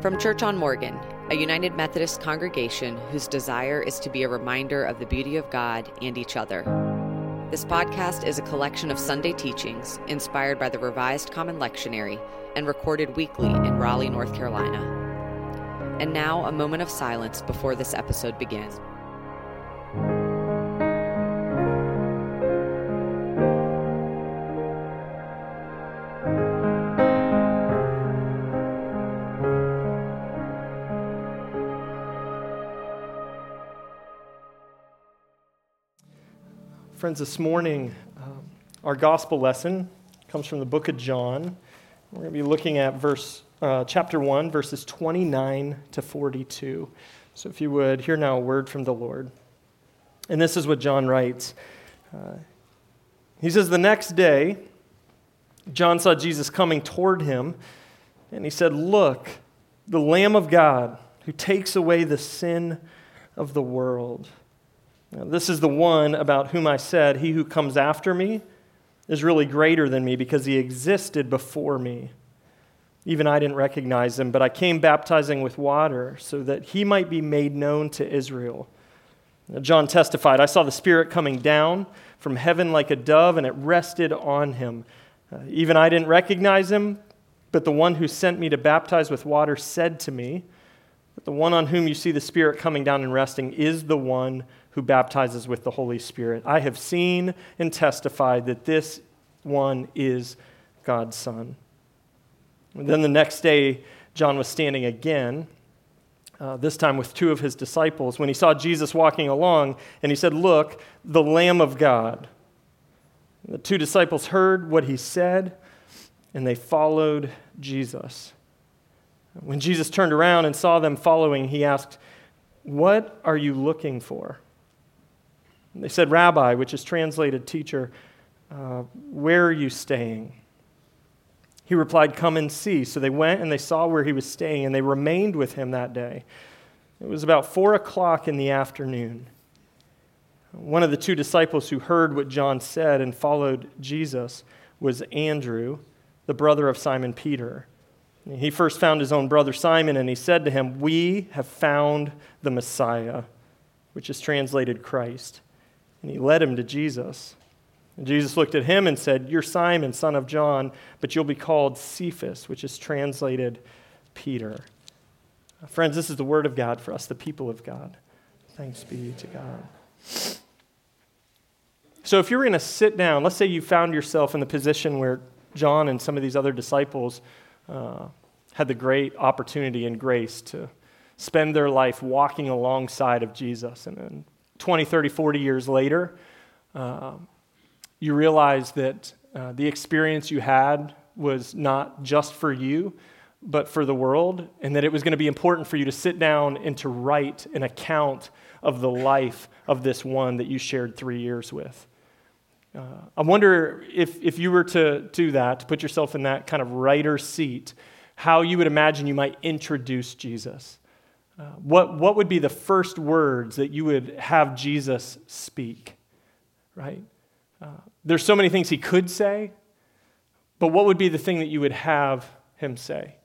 From Church on Morgan, a United Methodist congregation whose desire is to be a reminder of the beauty of God and each other. This podcast is a collection of Sunday teachings inspired by the Revised Common Lectionary and recorded weekly in Raleigh, North Carolina. And now, a moment of silence before this episode begins. Friends, this morning, um, our gospel lesson comes from the book of John. We're going to be looking at verse, uh, chapter 1, verses 29 to 42. So if you would, hear now a word from the Lord. And this is what John writes. Uh, he says, The next day, John saw Jesus coming toward him, and he said, Look, the Lamb of God who takes away the sin of the world. Now, this is the one about whom I said, He who comes after me is really greater than me because he existed before me. Even I didn't recognize him, but I came baptizing with water so that he might be made known to Israel. John testified, I saw the Spirit coming down from heaven like a dove, and it rested on him. Uh, even I didn't recognize him, but the one who sent me to baptize with water said to me, the one on whom you see the Spirit coming down and resting is the one who baptizes with the Holy Spirit. I have seen and testified that this one is God's Son. And then the next day, John was standing again, uh, this time with two of his disciples, when he saw Jesus walking along, and he said, Look, the Lamb of God. The two disciples heard what he said, and they followed Jesus. When Jesus turned around and saw them following, he asked, What are you looking for? They said, Rabbi, which is translated teacher, uh, where are you staying? He replied, Come and see. So they went and they saw where he was staying, and they remained with him that day. It was about four o'clock in the afternoon. One of the two disciples who heard what John said and followed Jesus was Andrew, the brother of Simon Peter. He first found his own brother Simon, and he said to him, We have found the Messiah, which is translated Christ and he led him to Jesus. And Jesus looked at him and said, You're Simon, son of John, but you'll be called Cephas, which is translated Peter. Friends, this is the word of God for us, the people of God. Thanks be to God. So, if you're going to sit down, let's say you found yourself in the position where John and some of these other disciples uh, had the great opportunity and grace to spend their life walking alongside of Jesus and, and 20, 30, 40 years later, uh, you realize that uh, the experience you had was not just for you, but for the world, and that it was going to be important for you to sit down and to write an account of the life of this one that you shared three years with. Uh, I wonder if, if you were to do that, to put yourself in that kind of writer's seat, how you would imagine you might introduce Jesus. What, what would be the first words that you would have Jesus speak? Right? Uh, there's so many things he could say, but what would be the thing that you would have him say?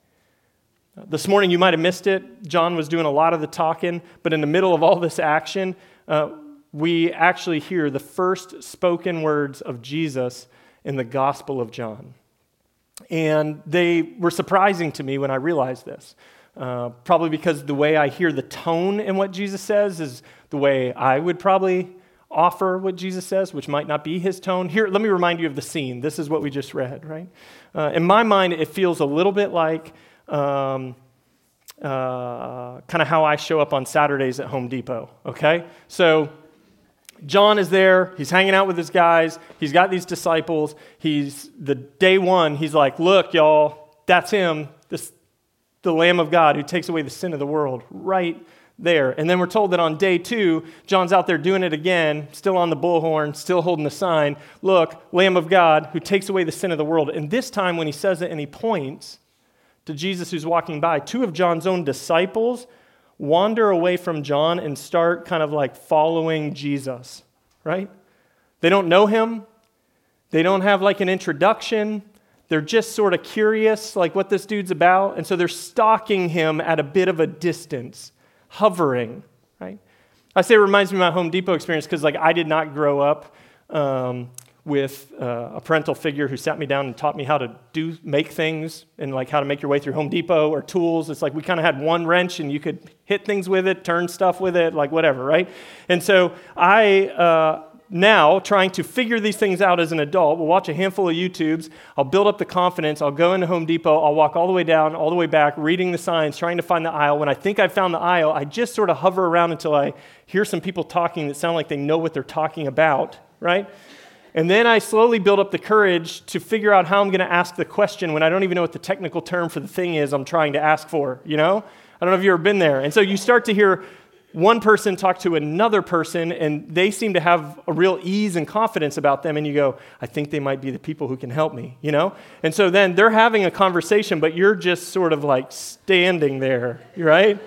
Uh, this morning you might have missed it. John was doing a lot of the talking, but in the middle of all this action, uh, we actually hear the first spoken words of Jesus in the Gospel of John. And they were surprising to me when I realized this. Uh, probably because the way I hear the tone in what Jesus says is the way I would probably offer what Jesus says, which might not be his tone. Here, let me remind you of the scene. This is what we just read, right? Uh, in my mind, it feels a little bit like um, uh, kind of how I show up on Saturdays at Home Depot, okay? So, John is there. He's hanging out with his guys. He's got these disciples. He's the day one. He's like, "Look, y'all, that's him. This the Lamb of God who takes away the sin of the world, right there. And then we're told that on day two, John's out there doing it again, still on the bullhorn, still holding the sign. Look, Lamb of God who takes away the sin of the world. And this time, when he says it and he points to Jesus who's walking by, two of John's own disciples wander away from John and start kind of like following Jesus, right? They don't know him, they don't have like an introduction. They're just sort of curious, like what this dude's about. And so they're stalking him at a bit of a distance, hovering, right? I say it reminds me of my Home Depot experience because, like, I did not grow up um, with uh, a parental figure who sat me down and taught me how to do make things and like how to make your way through Home Depot or tools. It's like we kind of had one wrench and you could hit things with it, turn stuff with it, like whatever, right? And so I. Uh, now trying to figure these things out as an adult We'll watch a handful of YouTubes. I'll build up the confidence. I'll go into Home Depot. I'll walk all the way down, all the way back, reading the signs, trying to find the aisle. When I think I've found the aisle, I just sort of hover around until I hear some people talking that sound like they know what they're talking about, right? And then I slowly build up the courage to figure out how I'm going to ask the question when I don't even know what the technical term for the thing is I'm trying to ask for, you know? I don't know if you've ever been there. And so you start to hear one person talk to another person, and they seem to have a real ease and confidence about them, and you go, I think they might be the people who can help me, you know? And so then they're having a conversation, but you're just sort of like standing there, right?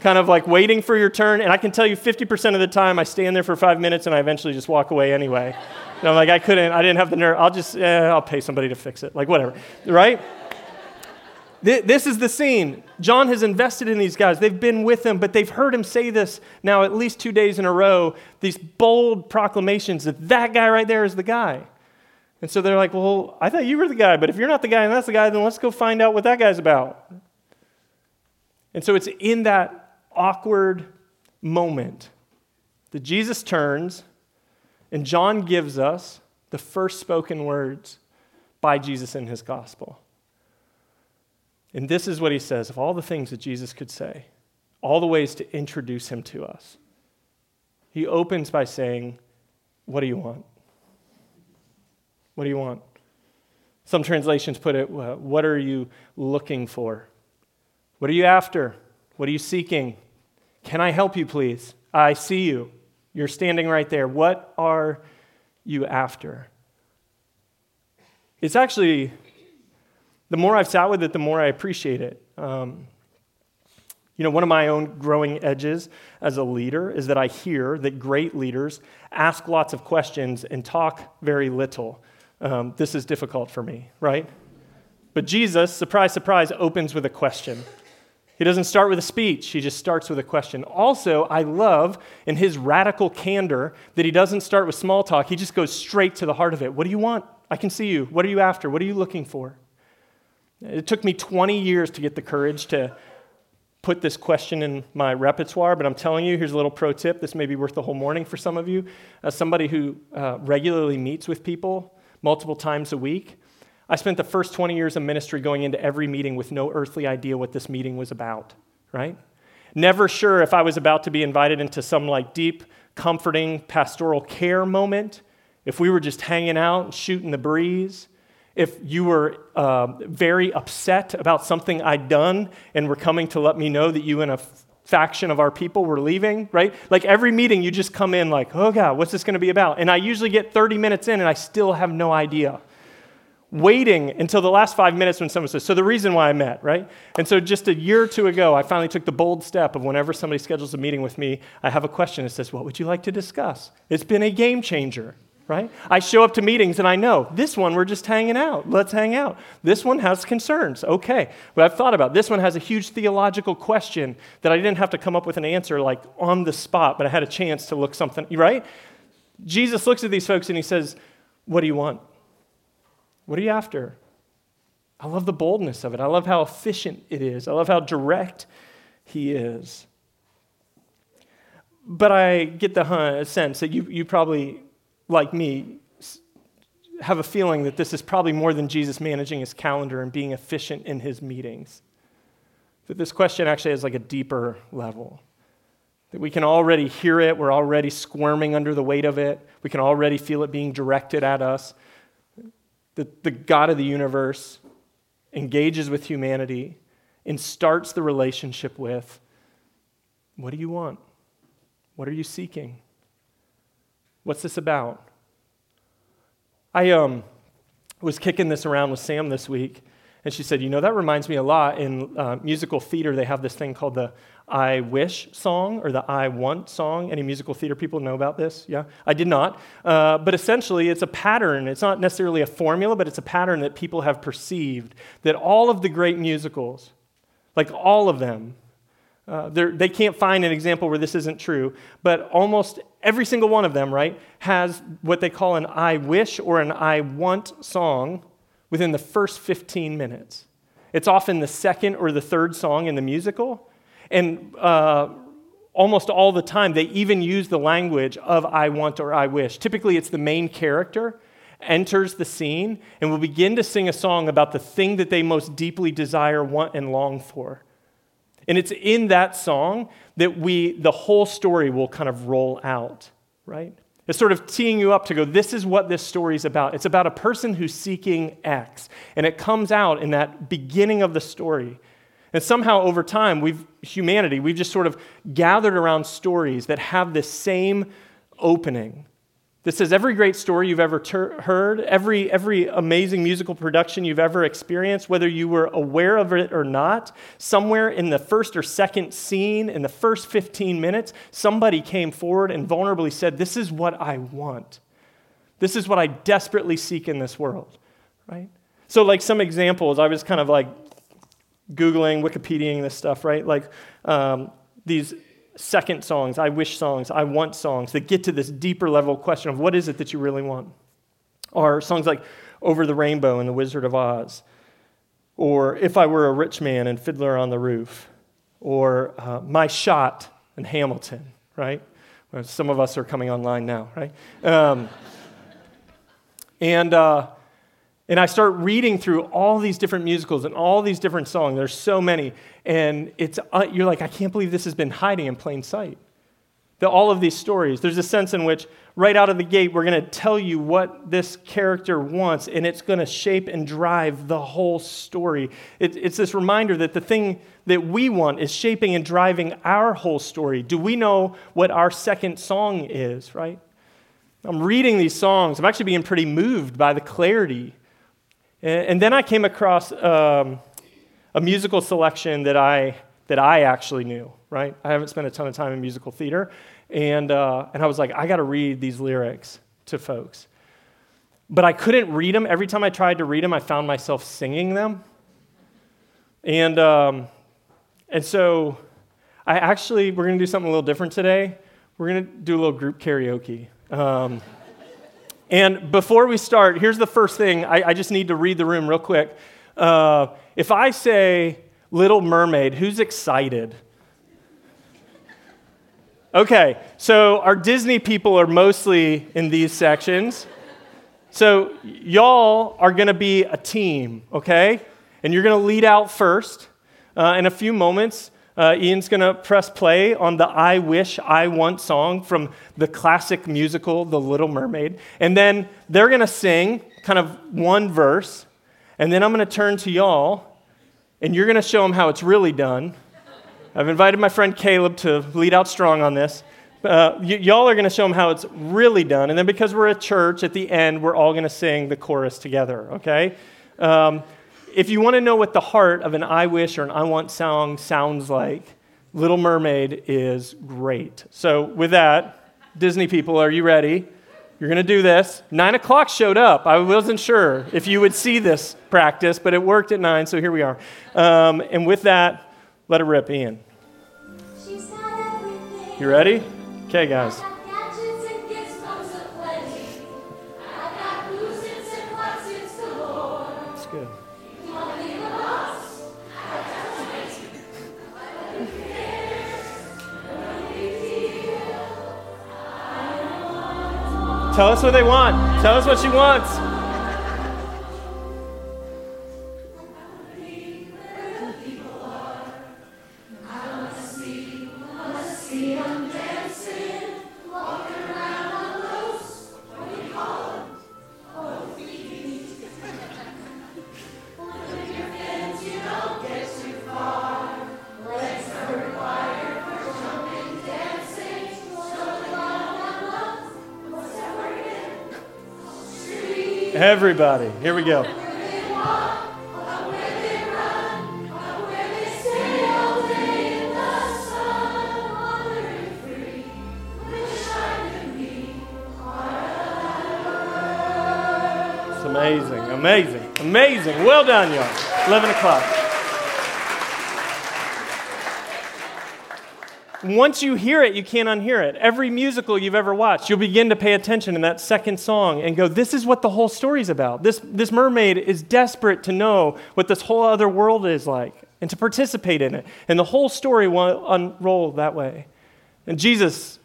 kind of like waiting for your turn. And I can tell you 50% of the time I stand there for five minutes and I eventually just walk away anyway. And I'm like, I couldn't, I didn't have the nerve. I'll just, eh, I'll pay somebody to fix it. Like, whatever, right? This is the scene. John has invested in these guys. They've been with him, but they've heard him say this now at least two days in a row these bold proclamations that that guy right there is the guy. And so they're like, Well, I thought you were the guy, but if you're not the guy and that's the guy, then let's go find out what that guy's about. And so it's in that awkward moment that Jesus turns and John gives us the first spoken words by Jesus in his gospel. And this is what he says of all the things that Jesus could say, all the ways to introduce him to us. He opens by saying, What do you want? What do you want? Some translations put it, What are you looking for? What are you after? What are you seeking? Can I help you, please? I see you. You're standing right there. What are you after? It's actually, the more I've sat with it, the more I appreciate it. Um, you know, one of my own growing edges as a leader is that I hear that great leaders ask lots of questions and talk very little. Um, this is difficult for me, right? But Jesus, surprise, surprise, opens with a question. He doesn't start with a speech, he just starts with a question. Also, I love in his radical candor that he doesn't start with small talk, he just goes straight to the heart of it. What do you want? I can see you. What are you after? What are you looking for? It took me 20 years to get the courage to put this question in my repertoire, but I'm telling you, here's a little pro tip. This may be worth the whole morning for some of you. As somebody who uh, regularly meets with people multiple times a week, I spent the first 20 years of ministry going into every meeting with no earthly idea what this meeting was about, right? Never sure if I was about to be invited into some like deep, comforting pastoral care moment, if we were just hanging out and shooting the breeze, if you were uh, very upset about something I'd done and were coming to let me know that you and a f- faction of our people were leaving, right? Like every meeting, you just come in like, oh God, what's this going to be about? And I usually get 30 minutes in and I still have no idea waiting until the last five minutes when someone says, So the reason why I met, right? And so just a year or two ago, I finally took the bold step of whenever somebody schedules a meeting with me, I have a question that says, What would you like to discuss? It's been a game changer, right? I show up to meetings and I know this one we're just hanging out. Let's hang out. This one has concerns. Okay. But I've thought about this one has a huge theological question that I didn't have to come up with an answer like on the spot, but I had a chance to look something, right? Jesus looks at these folks and he says, What do you want? What are you after? I love the boldness of it. I love how efficient it is. I love how direct he is. But I get the uh, sense that you, you probably, like me, have a feeling that this is probably more than Jesus managing his calendar and being efficient in his meetings. That this question actually has like a deeper level. That we can already hear it, we're already squirming under the weight of it, we can already feel it being directed at us that the God of the universe engages with humanity and starts the relationship with what do you want? What are you seeking? What's this about? I um, was kicking this around with Sam this week, And she said, You know, that reminds me a lot. In uh, musical theater, they have this thing called the I wish song or the I want song. Any musical theater people know about this? Yeah? I did not. Uh, but essentially, it's a pattern. It's not necessarily a formula, but it's a pattern that people have perceived that all of the great musicals, like all of them, uh, they can't find an example where this isn't true, but almost every single one of them, right, has what they call an I wish or an I want song within the first 15 minutes. It's often the second or the third song in the musical. And uh, almost all the time, they even use the language of I want or I wish. Typically, it's the main character enters the scene and will begin to sing a song about the thing that they most deeply desire, want, and long for. And it's in that song that we, the whole story will kind of roll out, right? It's sort of teeing you up to go, this is what this story is about. It's about a person who's seeking X. And it comes out in that beginning of the story. And somehow over time, we've, humanity, we've just sort of gathered around stories that have this same opening that says every great story you've ever ter- heard, every, every amazing musical production you've ever experienced, whether you were aware of it or not, somewhere in the first or second scene, in the first 15 minutes, somebody came forward and vulnerably said, This is what I want. This is what I desperately seek in this world, right? So, like some examples, I was kind of like Googling, Wikipediaing this stuff, right? Like um, these second songs, I wish songs, I want songs that get to this deeper level question of what is it that you really want. Or songs like Over the Rainbow and The Wizard of Oz, or If I Were a Rich Man and Fiddler on the Roof, or uh, My Shot and Hamilton, right? Some of us are coming online now, right? Um, and uh, and I start reading through all these different musicals and all these different songs. There's so many. And it's, uh, you're like, I can't believe this has been hiding in plain sight. The, all of these stories, there's a sense in which, right out of the gate, we're going to tell you what this character wants, and it's going to shape and drive the whole story. It, it's this reminder that the thing that we want is shaping and driving our whole story. Do we know what our second song is, right? I'm reading these songs. I'm actually being pretty moved by the clarity and, then I came across um, a musical selection that I, that I actually knew, right? I haven't spent a ton of time in musical theater. And, uh, and I was like, I got to read these lyrics to folks. But I couldn't read them. Every time I tried to read them, I found myself singing them. And, um, and so I actually, we're going to do something a little different today. We're going to do a little group karaoke. Um, and before we start, here's the first thing I, I just need to read the room real quick. Uh, if I say Little Mermaid, who's excited? Okay, so our Disney people are mostly in these sections. So y'all are going to be a team, okay? And you're going to lead out first. Uh, in a few moments, uh, Ian's going to press play on the I Wish, I Want song from the classic musical, The Little Mermaid. And then they're going to sing kind of one verse. And then I'm going to turn to y'all, and you're going to show them how it's really done. I've invited my friend Caleb to lead out strong on this. Uh, y- y'all are going to show them how it's really done. And then because we're a church, at the end, we're all going to sing the chorus together, okay? Um, if you want to know what the heart of an I wish or an I want song sounds like, Little Mermaid is great. So, with that, Disney people, are you ready? You're going to do this. Nine o'clock showed up. I wasn't sure if you would see this practice, but it worked at nine, so here we are. Um, and with that, let it rip, Ian. You ready? Okay, guys. Tell us what they want. Tell us what she wants. everybody. Here we go. It's amazing, amazing, amazing. Well done, y'all. 11 o'clock. Once you hear it, you can't unhear it. Every musical you've ever watched, you'll begin to pay attention in that second song and go, This is what the whole story's about. This, this mermaid is desperate to know what this whole other world is like and to participate in it. And the whole story will unroll that way. And Jesus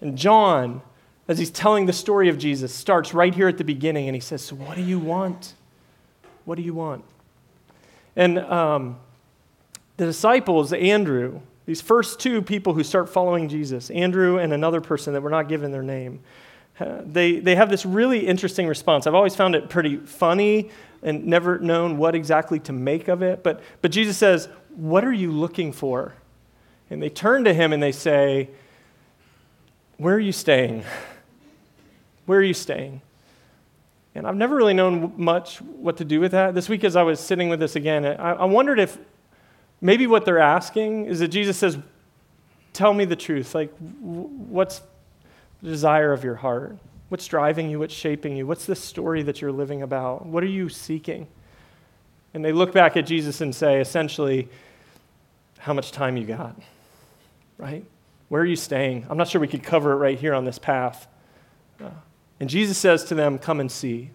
and John, as he's telling the story of Jesus, starts right here at the beginning and he says, So, what do you want? What do you want? And um, the disciples, Andrew, these first two people who start following Jesus, Andrew and another person that we're not given their name, uh, they, they have this really interesting response. I've always found it pretty funny and never known what exactly to make of it. But, but Jesus says, What are you looking for? And they turn to him and they say, Where are you staying? Where are you staying? And I've never really known much what to do with that. This week, as I was sitting with this again, I, I wondered if maybe what they're asking is that Jesus says, Tell me the truth. Like, what's the desire of your heart? What's driving you? What's shaping you? What's the story that you're living about? What are you seeking? And they look back at Jesus and say, essentially, how much time you got, right? Where are you staying? I'm not sure we could cover it right here on this path. And Jesus says to them, Come and see.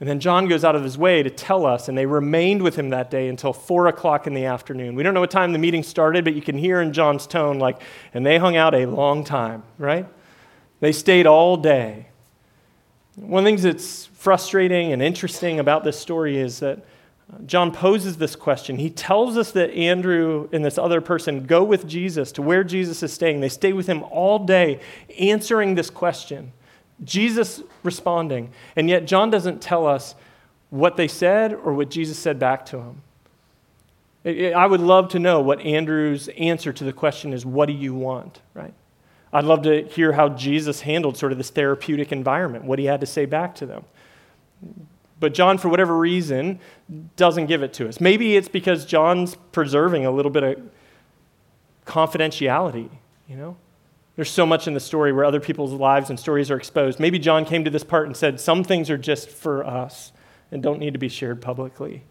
And then John goes out of his way to tell us, and they remained with him that day until four o'clock in the afternoon. We don't know what time the meeting started, but you can hear in John's tone, like, and they hung out a long time, right? They stayed all day. One of the things that's frustrating and interesting about this story is that John poses this question. He tells us that Andrew and this other person go with Jesus to where Jesus is staying. They stay with him all day answering this question. Jesus responding. And yet, John doesn't tell us what they said or what Jesus said back to him. I would love to know what Andrew's answer to the question is what do you want, right? I'd love to hear how Jesus handled sort of this therapeutic environment, what he had to say back to them. But John, for whatever reason, doesn't give it to us. Maybe it's because John's preserving a little bit of confidentiality, you know? There's so much in the story where other people's lives and stories are exposed. Maybe John came to this part and said, Some things are just for us and don't need to be shared publicly.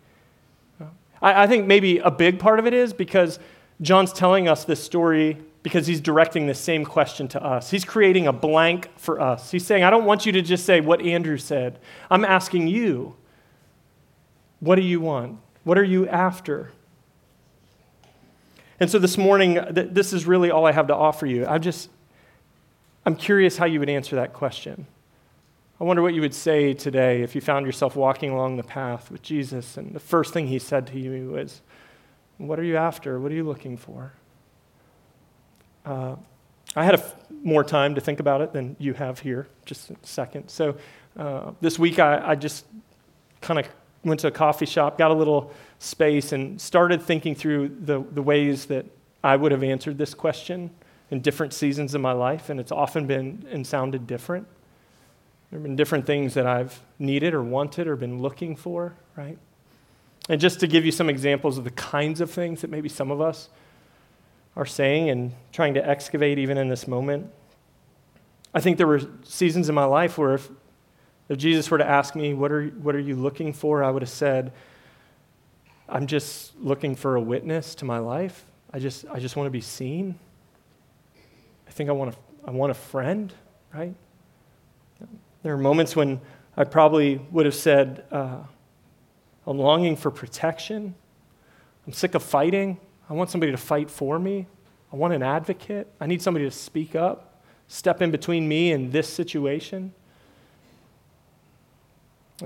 I, I think maybe a big part of it is because John's telling us this story because he's directing the same question to us. He's creating a blank for us. He's saying, I don't want you to just say what Andrew said. I'm asking you, what do you want? What are you after? And so this morning, this is really all I have to offer you. I'm just, I'm curious how you would answer that question. I wonder what you would say today if you found yourself walking along the path with Jesus and the first thing he said to you was, What are you after? What are you looking for? Uh, I had more time to think about it than you have here, just a second. So uh, this week I, I just kind of went to a coffee shop, got a little space, and started thinking through the, the ways that I would have answered this question in different seasons of my life, and it's often been and sounded different. There have been different things that I've needed or wanted or been looking for, right? And just to give you some examples of the kinds of things that maybe some of us are saying and trying to excavate even in this moment. I think there were seasons in my life where if, if Jesus were to ask me, what are, what are you looking for? I would have said, I'm just looking for a witness to my life. I just, I just want to be seen. I think I want, a, I want a friend, right? There are moments when I probably would have said, uh, I'm longing for protection. I'm sick of fighting. I want somebody to fight for me. I want an advocate. I need somebody to speak up, step in between me and this situation.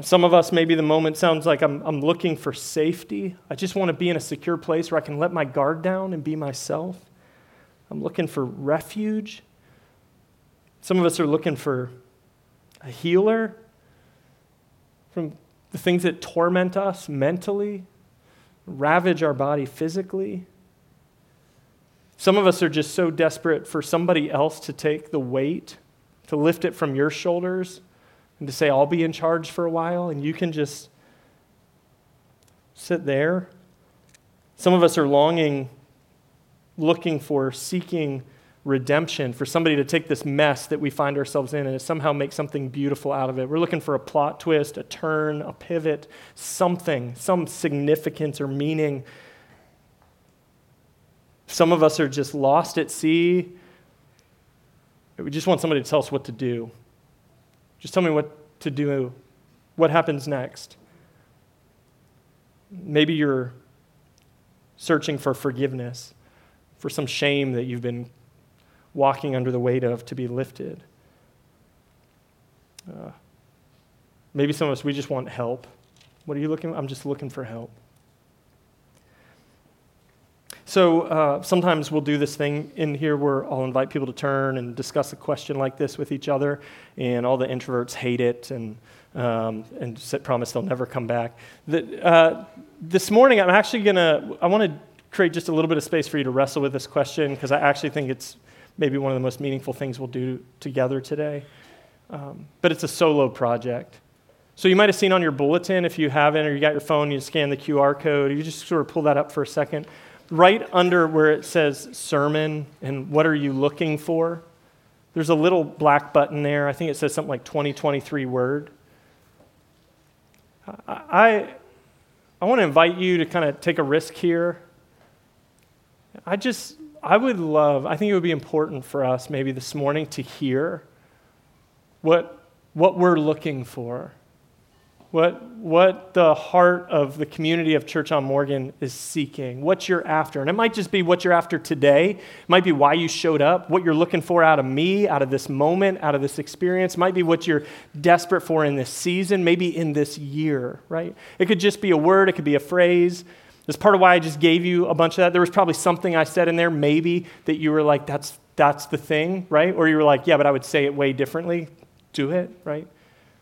Some of us, maybe the moment sounds like I'm, I'm looking for safety. I just want to be in a secure place where I can let my guard down and be myself. I'm looking for refuge. Some of us are looking for a healer from the things that torment us mentally, ravage our body physically. Some of us are just so desperate for somebody else to take the weight, to lift it from your shoulders, and to say, I'll be in charge for a while, and you can just sit there. Some of us are longing, looking for, seeking redemption, for somebody to take this mess that we find ourselves in and somehow make something beautiful out of it. We're looking for a plot twist, a turn, a pivot, something, some significance or meaning. Some of us are just lost at sea. We just want somebody to tell us what to do. Just tell me what to do, what happens next. Maybe you're searching for forgiveness, for some shame that you've been walking under the weight of to be lifted. Uh, maybe some of us, we just want help. What are you looking? I'm just looking for help. So uh, sometimes we'll do this thing in here where I'll invite people to turn and discuss a question like this with each other, and all the introverts hate it and um, and promise they'll never come back. The, uh, this morning, I'm actually gonna. I want to create just a little bit of space for you to wrestle with this question because I actually think it's maybe one of the most meaningful things we'll do together today. Um, but it's a solo project. So you might have seen on your bulletin, if you haven't, or you got your phone, you scan the QR code, or you just sort of pull that up for a second. Right under where it says sermon and what are you looking for, there's a little black button there. I think it says something like 2023 word. I, I want to invite you to kind of take a risk here. I just, I would love, I think it would be important for us maybe this morning to hear what, what we're looking for, what, what the heart of the community of Church on Morgan is seeking, what you're after. And it might just be what you're after today, it might be why you showed up, what you're looking for out of me, out of this moment, out of this experience, it might be what you're desperate for in this season, maybe in this year, right? It could just be a word, it could be a phrase. That's part of why I just gave you a bunch of that. There was probably something I said in there, maybe, that you were like, that's, that's the thing, right? Or you were like, yeah, but I would say it way differently. Do it, right?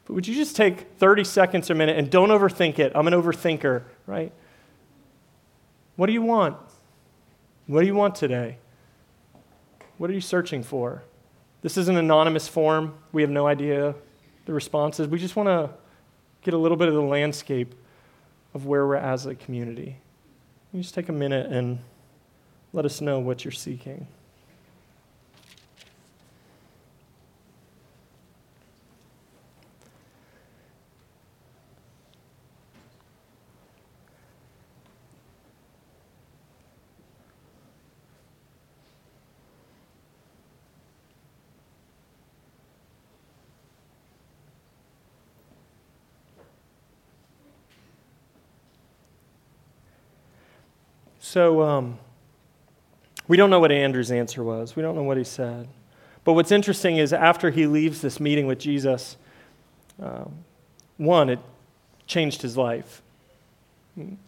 But would you just take 30 seconds or a minute and don't overthink it? I'm an overthinker, right? What do you want? What do you want today? What are you searching for? This is an anonymous form. We have no idea the responses. We just want to get a little bit of the landscape of where we're as a community. You just take a minute and let us know what you're seeking. So um, we don't know what Andrew's answer was. We don't know what he said. But what's interesting is after he leaves this meeting with Jesus, um, one, it changed his life.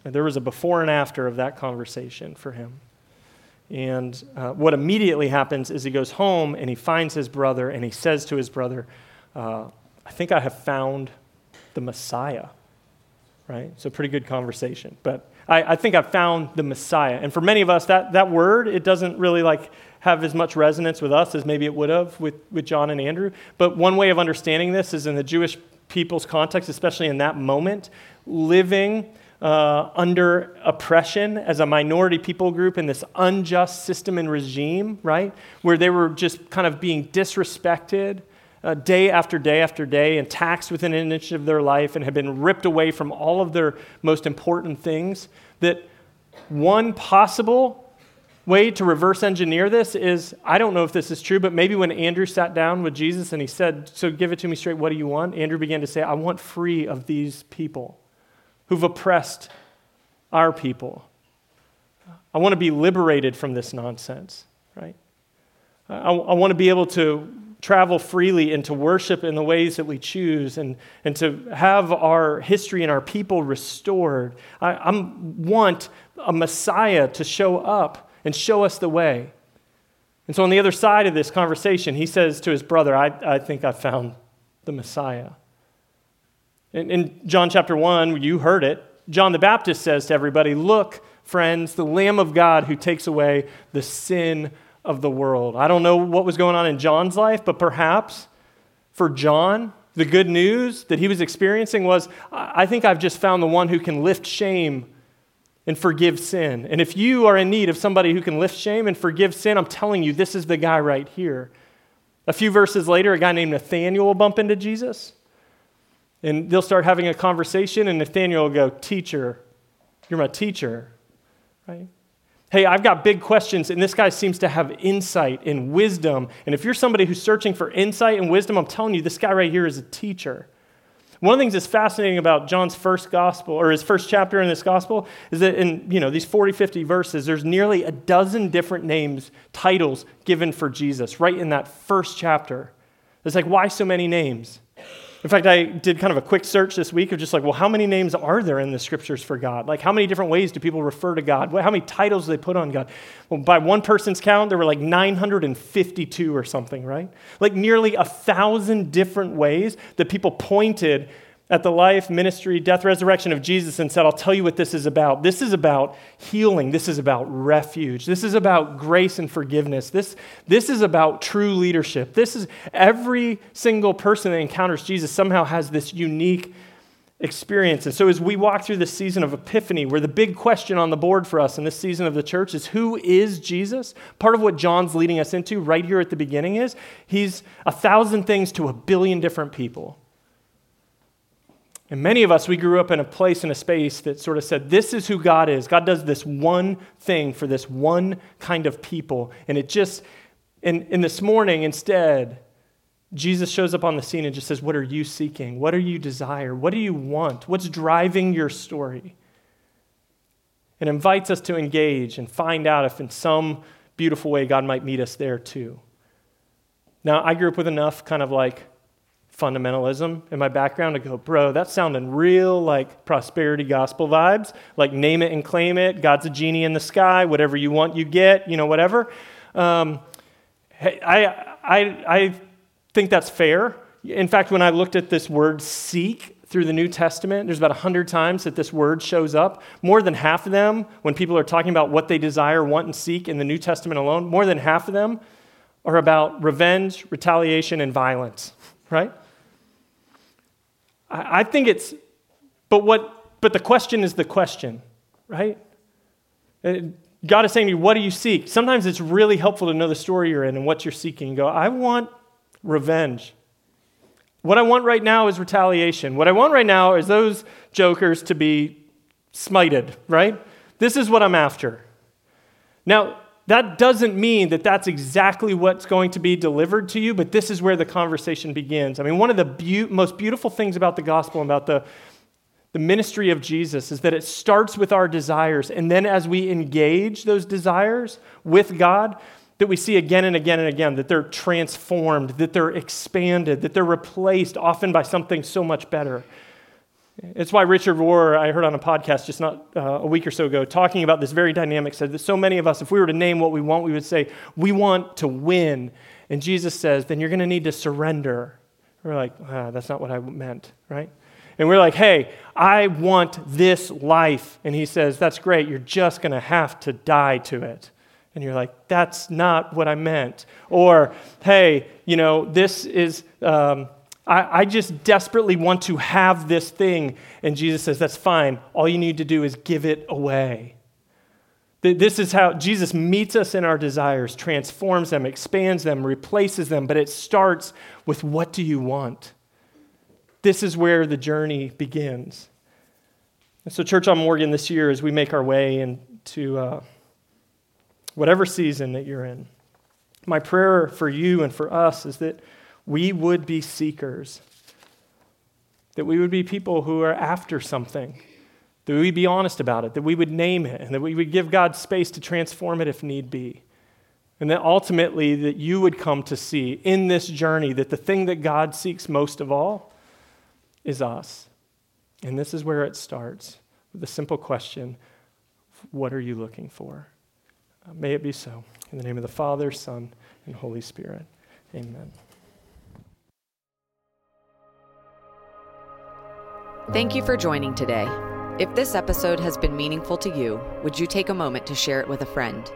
There was a before and after of that conversation for him. And uh, what immediately happens is he goes home and he finds his brother and he says to his brother, uh, I think I have found the Messiah. Right? So, pretty good conversation. But I, I think I've found the Messiah. And for many of us, that, that word, it doesn't really like have as much resonance with us as maybe it would have with, with John and Andrew. But one way of understanding this is in the Jewish people's context, especially in that moment, living uh, under oppression as a minority people group in this unjust system and regime, right? Where they were just kind of being disrespected uh, day after day after day and taxed within an inch of their life and have been ripped away from all of their most important things. That one possible way to reverse engineer this is I don't know if this is true, but maybe when Andrew sat down with Jesus and he said, So give it to me straight, what do you want? Andrew began to say, I want free of these people who've oppressed our people. I want to be liberated from this nonsense, right? I, I want to be able to travel freely and to worship in the ways that we choose and, and to have our history and our people restored. I I'm, want a Messiah to show up and show us the way. And so, on the other side of this conversation, he says to his brother, I, I think I found the Messiah. In, in John chapter 1, you heard it. John the Baptist says to everybody, Look, friends, the Lamb of God who takes away the sin of the world. I don't know what was going on in John's life, but perhaps for John, the good news that he was experiencing was I think I've just found the one who can lift shame and forgive sin. And if you are in need of somebody who can lift shame and forgive sin, I'm telling you, this is the guy right here. A few verses later, a guy named Nathaniel will bump into Jesus. And they'll start having a conversation, and Nathaniel will go, Teacher, you're my teacher, right? Hey, I've got big questions, and this guy seems to have insight and wisdom. And if you're somebody who's searching for insight and wisdom, I'm telling you, this guy right here is a teacher. One of the things that's fascinating about John's first gospel, or his first chapter in this gospel, is that in you know, these 40, 50 verses, there's nearly a dozen different names, titles given for Jesus right in that first chapter. It's like, why so many names? In fact, I did kind of a quick search this week of just like, well, how many names are there in the scriptures for God? Like, how many different ways do people refer to God? How many titles do they put on God? Well, by one person's count, there were like 952 or something, right? Like, nearly a thousand different ways that people pointed at the life, ministry, death, resurrection of Jesus and said, I'll tell you what this is about. This is about healing. This is about refuge. This is about grace and forgiveness. This, this is about true leadership. This is every single person that encounters Jesus somehow has this unique experience. And so as we walk through this season of Epiphany, where the big question on the board for us in this season of the church is who is Jesus? Part of what John's leading us into right here at the beginning is he's a thousand things to a billion different people. And many of us, we grew up in a place, in a space that sort of said, This is who God is. God does this one thing for this one kind of people. And it just, and, and this morning, instead, Jesus shows up on the scene and just says, What are you seeking? What do you desire? What do you want? What's driving your story? And invites us to engage and find out if, in some beautiful way, God might meet us there too. Now, I grew up with enough kind of like fundamentalism in my background to go, bro, that's sounding real like prosperity gospel vibes, like name it and claim it, God's a genie in the sky, whatever you want, you get, you know, whatever. Um, I, I, I think that's fair. In fact, when I looked at this word seek through the New Testament, there's about 100 times that this word shows up. More than half of them, when people are talking about what they desire, want, and seek in the New Testament alone, more than half of them are about revenge, retaliation, and violence, right? I, think it's, but what, but the question is the question, right? Uh, God is saying to you, what do you seek? Sometimes it's really helpful to know the story you're in and what you're seeking. You go, I want revenge. What I want right now is retaliation. What I want right now is those jokers to be smited, right? This is what I'm after. Now, that doesn't mean that that's exactly what's going to be delivered to you, but this is where the conversation begins. I mean, one of the be- most beautiful things about the gospel and about the, the ministry of Jesus is that it starts with our desires. And then as we engage those desires with God, that we see again and again and again that they're transformed, that they're expanded, that they're replaced often by something so much better. It's why Richard Rohr, I heard on a podcast just not uh, a week or so ago, talking about this very dynamic, said that so many of us, if we were to name what we want, we would say, we want to win. And Jesus says, then you're going to need to surrender. We're like, ah, that's not what I meant, right? And we're like, hey, I want this life. And he says, that's great. You're just going to have to die to it. And you're like, that's not what I meant. Or, hey, you know, this is. Um, I, I just desperately want to have this thing. And Jesus says, That's fine. All you need to do is give it away. This is how Jesus meets us in our desires, transforms them, expands them, replaces them, but it starts with what do you want? This is where the journey begins. And so, Church on Morgan, this year, as we make our way into uh, whatever season that you're in, my prayer for you and for us is that we would be seekers, that we would be people who are after something, that we'd be honest about it, that we would name it, and that we would give God space to transform it if need be. And that ultimately that you would come to see in this journey that the thing that God seeks most of all is us. And this is where it starts with the simple question, what are you looking for? May it be so. In the name of the Father, Son, and Holy Spirit. Amen. Thank you for joining today. If this episode has been meaningful to you, would you take a moment to share it with a friend?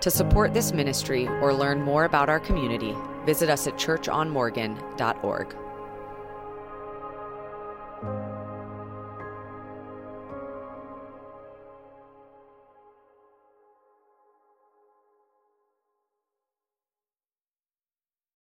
To support this ministry or learn more about our community, visit us at churchonmorgan.org.